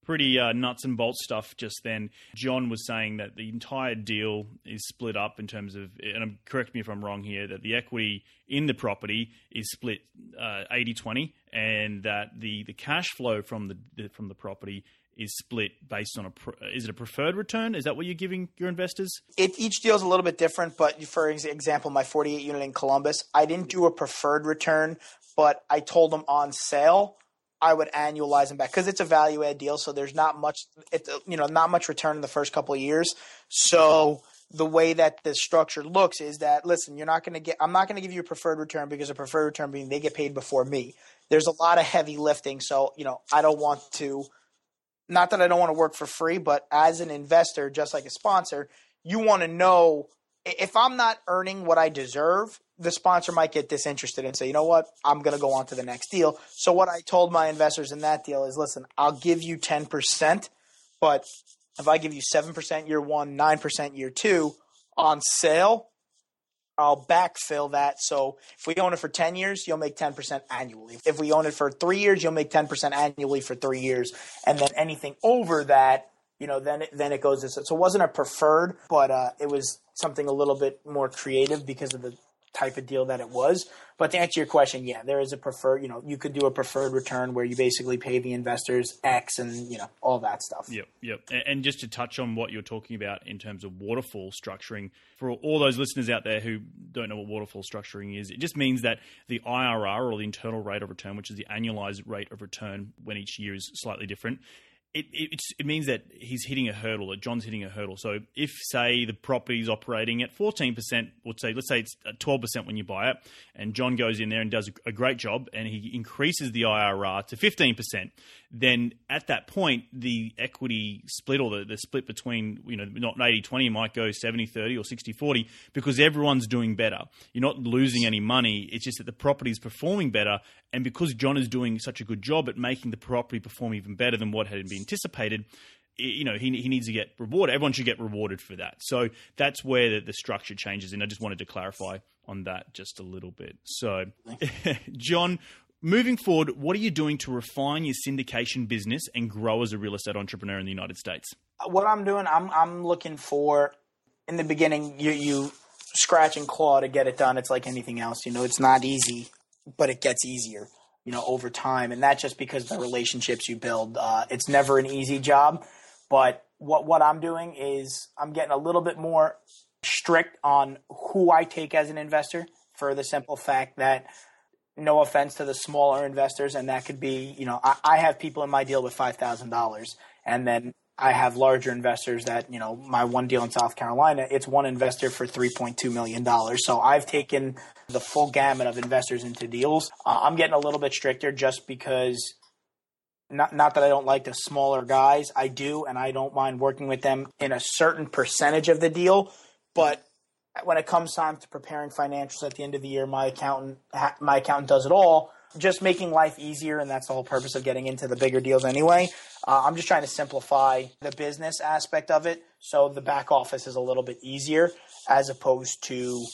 pretty uh, nuts and bolts stuff just then. John was saying that the entire deal is split up in terms of, and correct me if I'm wrong here, that the equity in the property is split uh, 80 20, and that the, the cash flow from the, from the property is split based on a is it a preferred return? Is that what you're giving your investors? It, each deal is a little bit different, but for example, my 48 unit in Columbus, I didn't do a preferred return, but I told them on sale I would annualize them back because it's a value add deal, so there's not much, it, you know, not much return in the first couple of years. So the way that the structure looks is that listen, you're not going to get, I'm not going to give you a preferred return because a preferred return being they get paid before me. There's a lot of heavy lifting, so you know I don't want to not that I don't want to work for free, but as an investor, just like a sponsor, you want to know if I'm not earning what I deserve, the sponsor might get disinterested and say, you know what, I'm going to go on to the next deal. So, what I told my investors in that deal is listen, I'll give you 10%, but if I give you 7% year one, 9% year two on sale, I'll backfill that. So if we own it for 10 years, you'll make 10% annually. If we own it for three years, you'll make 10% annually for three years. And then anything over that, you know, then it, then it goes. So it wasn't a preferred, but uh, it was something a little bit more creative because of the type of deal that it was. But to answer your question, yeah, there is a preferred. You know, you could do a preferred return where you basically pay the investors X and you know all that stuff. Yep, yep. And just to touch on what you're talking about in terms of waterfall structuring, for all those listeners out there who don't know what waterfall structuring is, it just means that the IRR or the internal rate of return, which is the annualized rate of return when each year is slightly different, it, it, it, means that he's hitting a hurdle, that John's hitting a hurdle. So if, say, the property is operating at 14%, let's say, let's say it's 12% when you buy it, and John goes in there and does a, a great job, and he increases the IRR to 15%, then at that point, the equity split or the, the split between, you know, not 80 20 might go 70 30 or 60 40 because everyone's doing better. You're not losing any money. It's just that the property is performing better. And because John is doing such a good job at making the property perform even better than what had been anticipated, you know he, he needs to get rewarded. Everyone should get rewarded for that. So that's where the, the structure changes, and I just wanted to clarify on that just a little bit. So, John, moving forward, what are you doing to refine your syndication business and grow as a real estate entrepreneur in the United States? Uh, what I'm doing, I'm I'm looking for. In the beginning, you you scratch and claw to get it done. It's like anything else, you know. It's not easy, but it gets easier you know, over time, and that's just because the relationships you build. Uh, it's never an easy job, but what what I'm doing is I'm getting a little bit more strict on who I take as an investor for the simple fact that no offense to the smaller investors, and that could be, you know, I, I have people in my deal with five thousand dollars, and then I have larger investors that, you know, my one deal in South Carolina, it's one investor for $3.2 million. So I've taken the full gamut of investors into deals. Uh, I'm getting a little bit stricter just because not not that I don't like the smaller guys, I do, and I don't mind working with them in a certain percentage of the deal. But when it comes time to preparing financials at the end of the year, my accountant my accountant does it all just making life easier, and that's the whole purpose of getting into the bigger deals anyway. Uh, I'm just trying to simplify the business aspect of it, so the back office is a little bit easier as opposed to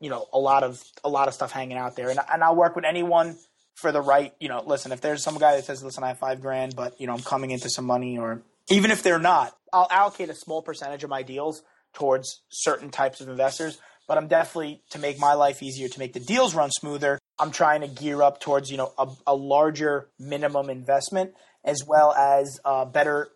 you know a lot of a lot of stuff hanging out there. And, and I'll work with anyone for the right. You know, listen, if there's some guy that says, "Listen, I have five grand, but you know I'm coming into some money," or even if they're not, I'll allocate a small percentage of my deals towards certain types of investors. But I'm definitely to make my life easier, to make the deals run smoother. I'm trying to gear up towards you know a, a larger minimum investment as well as uh, better.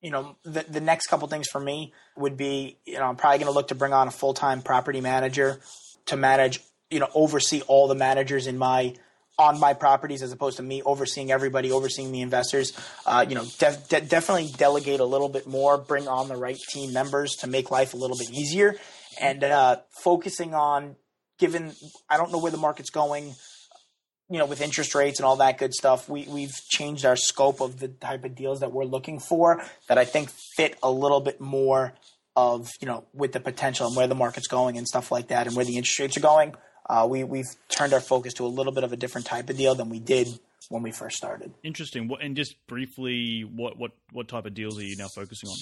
You know, the the next couple things for me would be you know I'm probably going to look to bring on a full time property manager to manage you know oversee all the managers in my on my properties as opposed to me overseeing everybody, overseeing the investors. Uh, you know, de- de- definitely delegate a little bit more, bring on the right team members to make life a little bit easier, and uh, focusing on given I don't know where the market's going, you know, with interest rates and all that good stuff, we we've changed our scope of the type of deals that we're looking for that I think fit a little bit more of you know with the potential and where the market's going and stuff like that and where the interest rates are going. Uh, we we've turned our focus to a little bit of a different type of deal than we did when we first started. Interesting. And just briefly, what what what type of deals are you now focusing on?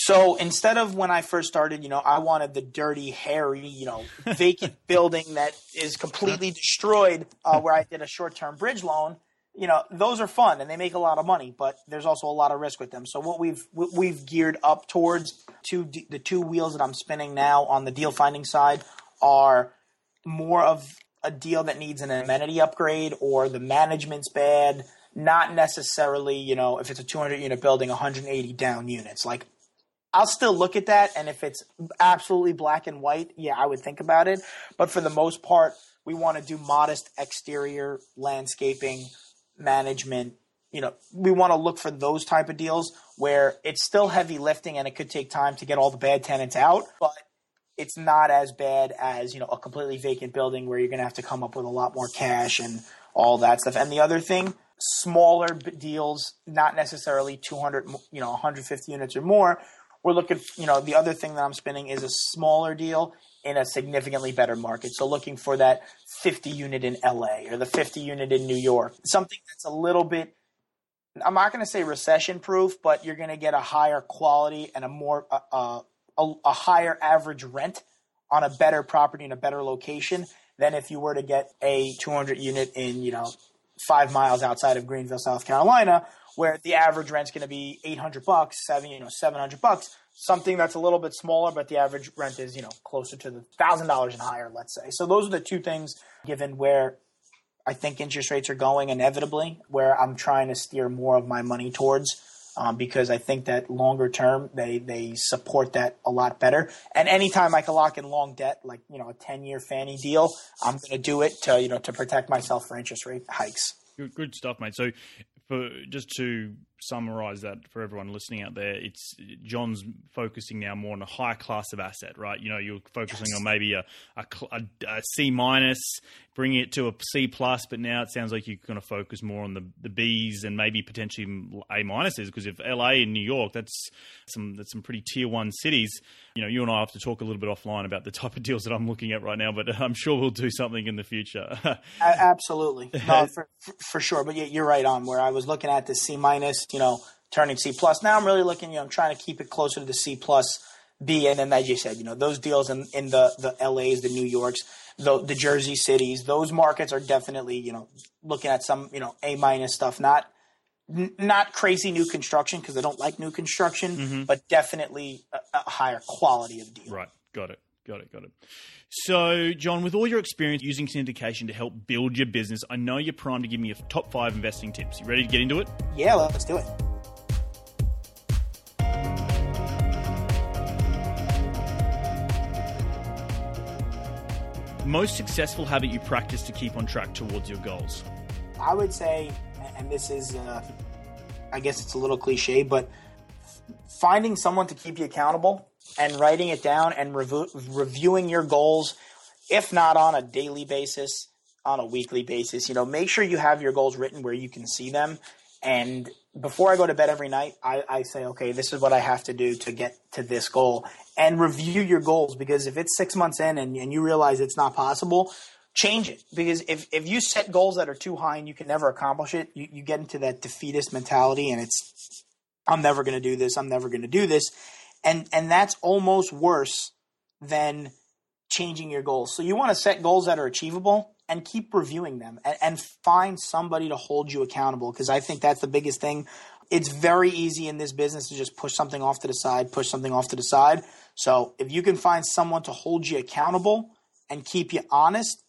So instead of when I first started, you know, I wanted the dirty, hairy, you know, vacant building that is completely destroyed, uh, where I did a short-term bridge loan. You know, those are fun and they make a lot of money, but there's also a lot of risk with them. So what we've what we've geared up towards two the two wheels that I'm spinning now on the deal finding side are more of a deal that needs an amenity upgrade or the management's bad not necessarily, you know, if it's a 200 unit building, 180 down units. Like, I'll still look at that. And if it's absolutely black and white, yeah, I would think about it. But for the most part, we want to do modest exterior landscaping management. You know, we want to look for those type of deals where it's still heavy lifting and it could take time to get all the bad tenants out, but it's not as bad as, you know, a completely vacant building where you're going to have to come up with a lot more cash and all that stuff. And the other thing, smaller deals, not necessarily 200, you know, 150 units or more. We're looking, you know, the other thing that I'm spinning is a smaller deal in a significantly better market. So looking for that 50 unit in LA or the 50 unit in New York, something that's a little bit I'm not going to say recession proof, but you're going to get a higher quality and a more uh, a, a higher average rent on a better property in a better location than if you were to get a 200 unit in you know five miles outside of Greenville, South Carolina, where the average rent's going to be 800 bucks, seven you know 700 bucks. Something that's a little bit smaller, but the average rent is you know closer to the thousand dollars and higher, let's say. So those are the two things, given where I think interest rates are going inevitably, where I'm trying to steer more of my money towards. Um, because I think that longer term they they support that a lot better. And anytime I can lock in long debt, like you know a ten year Fannie deal, I'm going to do it to you know to protect myself for interest rate hikes. Good, good stuff, mate. So, just to summarize that for everyone listening out there, it's John's focusing now more on a high class of asset, right? You know, you're focusing yes. on maybe a, a, a C minus, bringing it to a C plus, but now it sounds like you're going to focus more on the the Bs and maybe potentially A minuses because if LA and New York, that's some that's some pretty tier one cities. You know, you and I have to talk a little bit offline about the type of deals that I'm looking at right now, but I'm sure we'll do something in the future. Absolutely, no, for, for sure. But yeah, you're right on where I was looking at the C minus, you know, turning C plus. Now I'm really looking, you know, I'm trying to keep it closer to the C plus B, and then as you said, you know, those deals in in the the LA's, the New Yorks the, the Jersey cities. Those markets are definitely, you know, looking at some, you know, A minus stuff. Not n- not crazy new construction because I don't like new construction, mm-hmm. but definitely a, a higher quality of deal. Right. Got it. Got it. Got it. So, John, with all your experience using syndication to help build your business, I know you're primed to give me your top five investing tips. You ready to get into it? Yeah, let's do it. most successful habit you practice to keep on track towards your goals? I would say, and this is, uh, I guess it's a little cliche, but finding someone to keep you accountable and writing it down and rev- reviewing your goals, if not on a daily basis, on a weekly basis. You know, make sure you have your goals written where you can see them. And before I go to bed every night, I, I say, okay, this is what I have to do to get to this goal and review your goals because if it's six months in and, and you realize it's not possible, change it. Because if, if you set goals that are too high and you can never accomplish it, you, you get into that defeatist mentality and it's, I'm never going to do this. I'm never going to do this. And, and that's almost worse than changing your goals. So you want to set goals that are achievable and keep reviewing them and, and find somebody to hold you accountable. Cause I think that's the biggest thing. It's very easy in this business to just push something off to the side, push something off to the side. So if you can find someone to hold you accountable and keep you honest,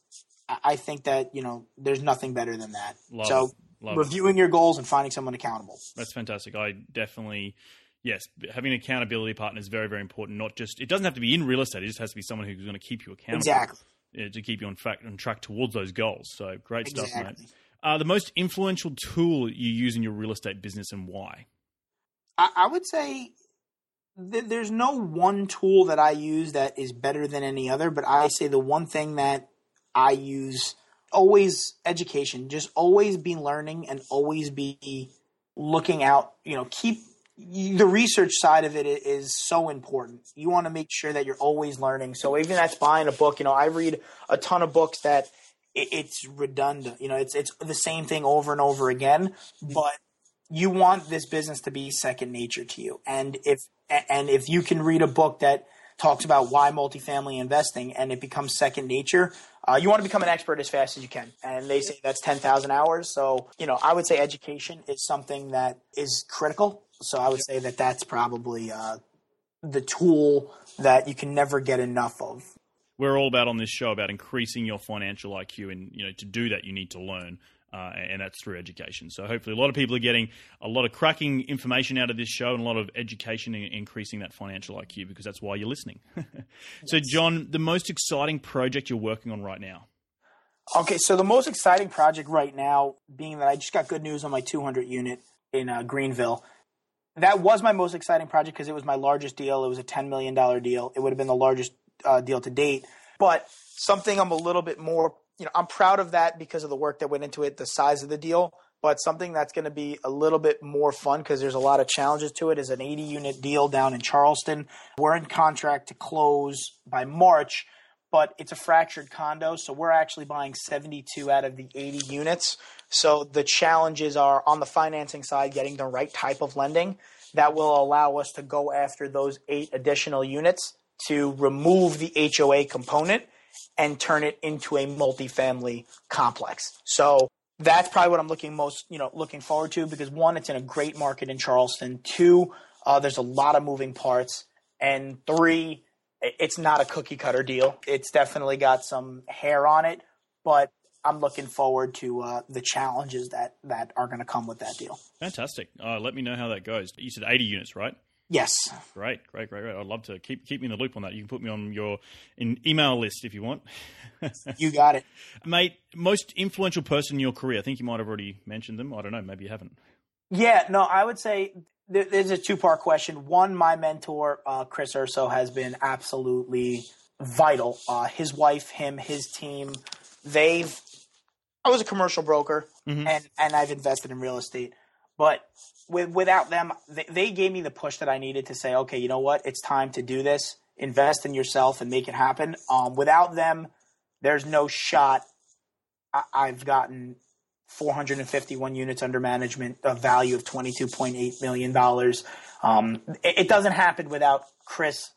I think that you know there's nothing better than that. Love so reviewing your goals and finding someone accountable. That's fantastic. I definitely. Yes, having an accountability partner is very, very important. Not just it doesn't have to be in real estate; it just has to be someone who's going to keep you accountable. Exactly. to keep you on track on track towards those goals. So great exactly. stuff, mate. Uh, the most influential tool you use in your real estate business and why? I, I would say there's no one tool that I use that is better than any other, but I say the one thing that I use always education, just always be learning and always be looking out, you know, keep the research side of it is so important. You want to make sure that you're always learning. So even that's buying a book, you know, I read a ton of books that it's redundant. You know, it's it's the same thing over and over again, but you want this business to be second nature to you. And if and if you can read a book that talks about why multifamily investing and it becomes second nature, uh, you want to become an expert as fast as you can. And they say that's 10,000 hours. So, you know, I would say education is something that is critical. So I would say that that's probably uh, the tool that you can never get enough of. We're all about on this show about increasing your financial IQ, and you know to do that you need to learn. uh, and that's through education. So hopefully, a lot of people are getting a lot of cracking information out of this show and a lot of education and increasing that financial IQ because that's why you're listening. so, John, the most exciting project you're working on right now? Okay, so the most exciting project right now, being that I just got good news on my 200 unit in uh, Greenville. That was my most exciting project because it was my largest deal. It was a $10 million deal. It would have been the largest uh, deal to date. But something I'm a little bit more you know, I'm proud of that because of the work that went into it, the size of the deal. But something that's going to be a little bit more fun because there's a lot of challenges to it is an 80 unit deal down in Charleston. We're in contract to close by March, but it's a fractured condo. So we're actually buying 72 out of the 80 units. So the challenges are on the financing side, getting the right type of lending that will allow us to go after those eight additional units to remove the HOA component and turn it into a multifamily complex. So that's probably what I'm looking most, you know, looking forward to because one, it's in a great market in Charleston. Two, uh, there's a lot of moving parts, and three, it's not a cookie cutter deal. It's definitely got some hair on it, but I'm looking forward to uh, the challenges that that are going to come with that deal. Fantastic. Uh, let me know how that goes. You said 80 units, right? Yes. Great, great, great, great. I'd love to keep keep me in the loop on that. You can put me on your in email list if you want. you got it, mate. Most influential person in your career. I think you might have already mentioned them. I don't know. Maybe you haven't. Yeah, no. I would say there's a two part question. One, my mentor uh, Chris Urso has been absolutely vital. Uh, his wife, him, his team. They've. I was a commercial broker, mm-hmm. and and I've invested in real estate, but with, without them, they, they gave me the push that I needed to say, okay, you know what? It's time to do this. Invest in yourself and make it happen. Um, without them, there's no shot. I, I've gotten 451 units under management, a value of 22.8 million dollars. Um, it, it, doesn't happen without Chris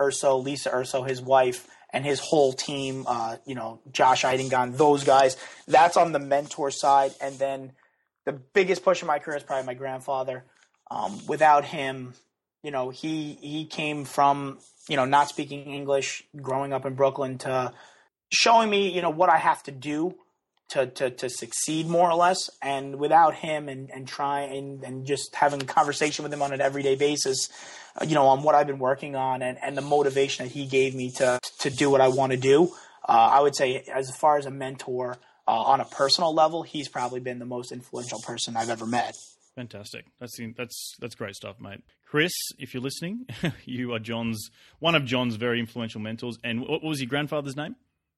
Urso, Lisa Urso, his wife, and his whole team. Uh, you know, Josh Eidengon, those guys. That's on the mentor side, and then the biggest push in my career is probably my grandfather. Um, without him, you know, he he came from you know not speaking English, growing up in Brooklyn, to showing me you know what I have to do to to, to succeed more or less. And without him, and and trying and, and just having a conversation with him on an everyday basis, uh, you know, on what I've been working on and and the motivation that he gave me to to do what I want to do. Uh, I would say, as far as a mentor, uh, on a personal level, he's probably been the most influential person I've ever met. Fantastic. That's that's that's great stuff, mate. Chris, if you're listening, you are John's one of John's very influential mentors. And what was your grandfather's name?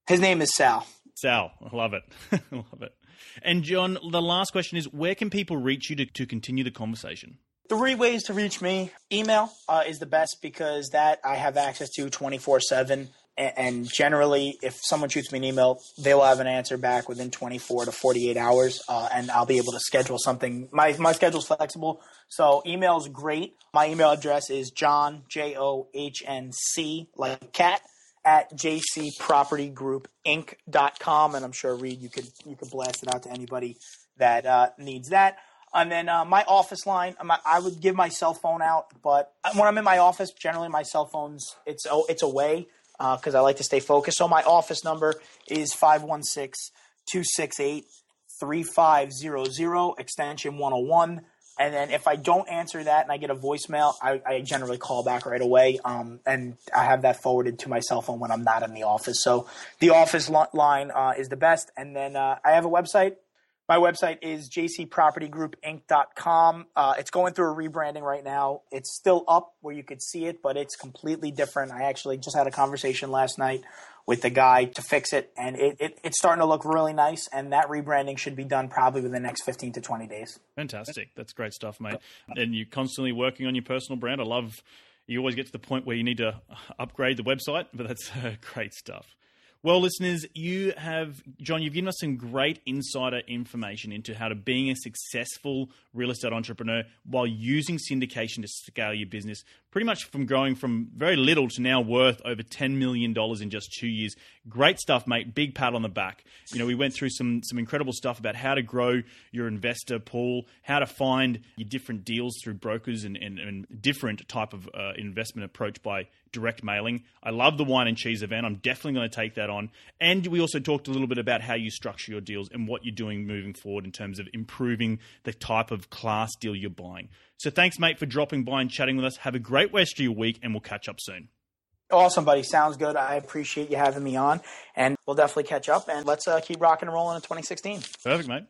His name is Sal. Sal, I love it, I love it. And John, the last question is: Where can people reach you to, to continue the conversation? Three ways to reach me. Email uh, is the best because that I have access to 24 7 and generally, if someone shoots me an email, they will have an answer back within 24 to 48 hours, uh, and I'll be able to schedule something. My my schedule's flexible, so email is great. My email address is John J O H N C like cat at jcpropertygroupinc.com, and I'm sure Reed you could you could blast it out to anybody that uh, needs that. And then uh, my office line, I would give my cell phone out, but when I'm in my office, generally my cell phone's it's it's away because uh, I like to stay focused. So my office number is 516 268 3500, extension 101. And then if I don't answer that and I get a voicemail, I, I generally call back right away. Um, and I have that forwarded to my cell phone when I'm not in the office. So the office line uh, is the best. And then uh, I have a website, my website is jcpropertygroupinc.com. Uh, it's going through a rebranding right now. It's still up where you could see it, but it's completely different. I actually just had a conversation last night with the guy to fix it, and it, it, it's starting to look really nice. And that rebranding should be done probably within the next 15 to 20 days. Fantastic. That's great stuff, mate. And you're constantly working on your personal brand. I love you always get to the point where you need to upgrade the website, but that's uh, great stuff. Well, listeners, you have, John, you've given us some great insider information into how to being a successful real estate entrepreneur while using syndication to scale your business. Pretty much from growing from very little to now worth over $10 million in just two years. Great stuff, mate. Big pat on the back. You know, we went through some, some incredible stuff about how to grow your investor pool, how to find your different deals through brokers and, and, and different type of uh, investment approach by direct mailing. I love the wine and cheese event. I'm definitely going to take that on. And we also talked a little bit about how you structure your deals and what you're doing moving forward in terms of improving the type of class deal you're buying. So thanks, mate, for dropping by and chatting with us. Have a great rest of your week, and we'll catch up soon. Awesome, buddy. Sounds good. I appreciate you having me on, and we'll definitely catch up. And let's uh, keep rocking and rolling in 2016. Perfect, mate.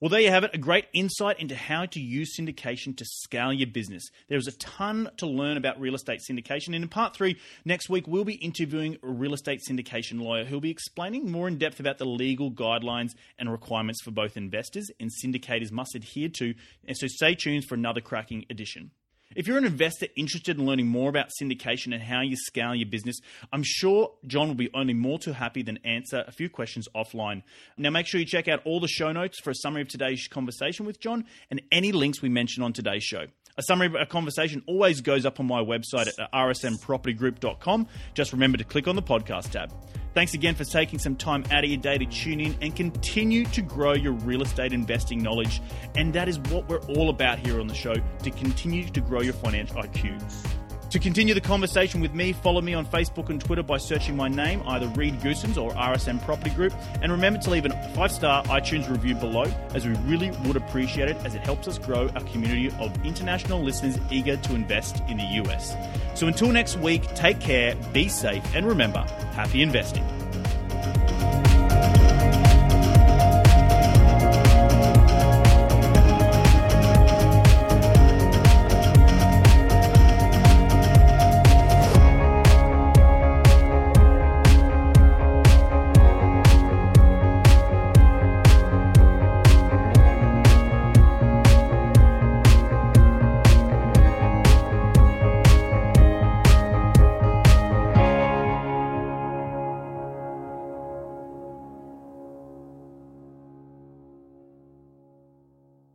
Well, there you have it a great insight into how to use syndication to scale your business. There's a ton to learn about real estate syndication. And in part three, next week, we'll be interviewing a real estate syndication lawyer who'll be explaining more in depth about the legal guidelines and requirements for both investors and syndicators must adhere to. And so stay tuned for another cracking edition. If you're an investor interested in learning more about syndication and how you scale your business, I'm sure John will be only more too happy than answer a few questions offline. Now, make sure you check out all the show notes for a summary of today's conversation with John and any links we mention on today's show. A summary of a conversation always goes up on my website at rsmpropertygroup.com. Just remember to click on the podcast tab. Thanks again for taking some time out of your day to tune in and continue to grow your real estate investing knowledge. And that is what we're all about here on the show to continue to grow your financial IQ. To continue the conversation with me, follow me on Facebook and Twitter by searching my name, either Reed Goossens or RSM Property Group. And remember to leave a five star iTunes review below, as we really would appreciate it, as it helps us grow our community of international listeners eager to invest in the US. So until next week, take care, be safe, and remember happy investing.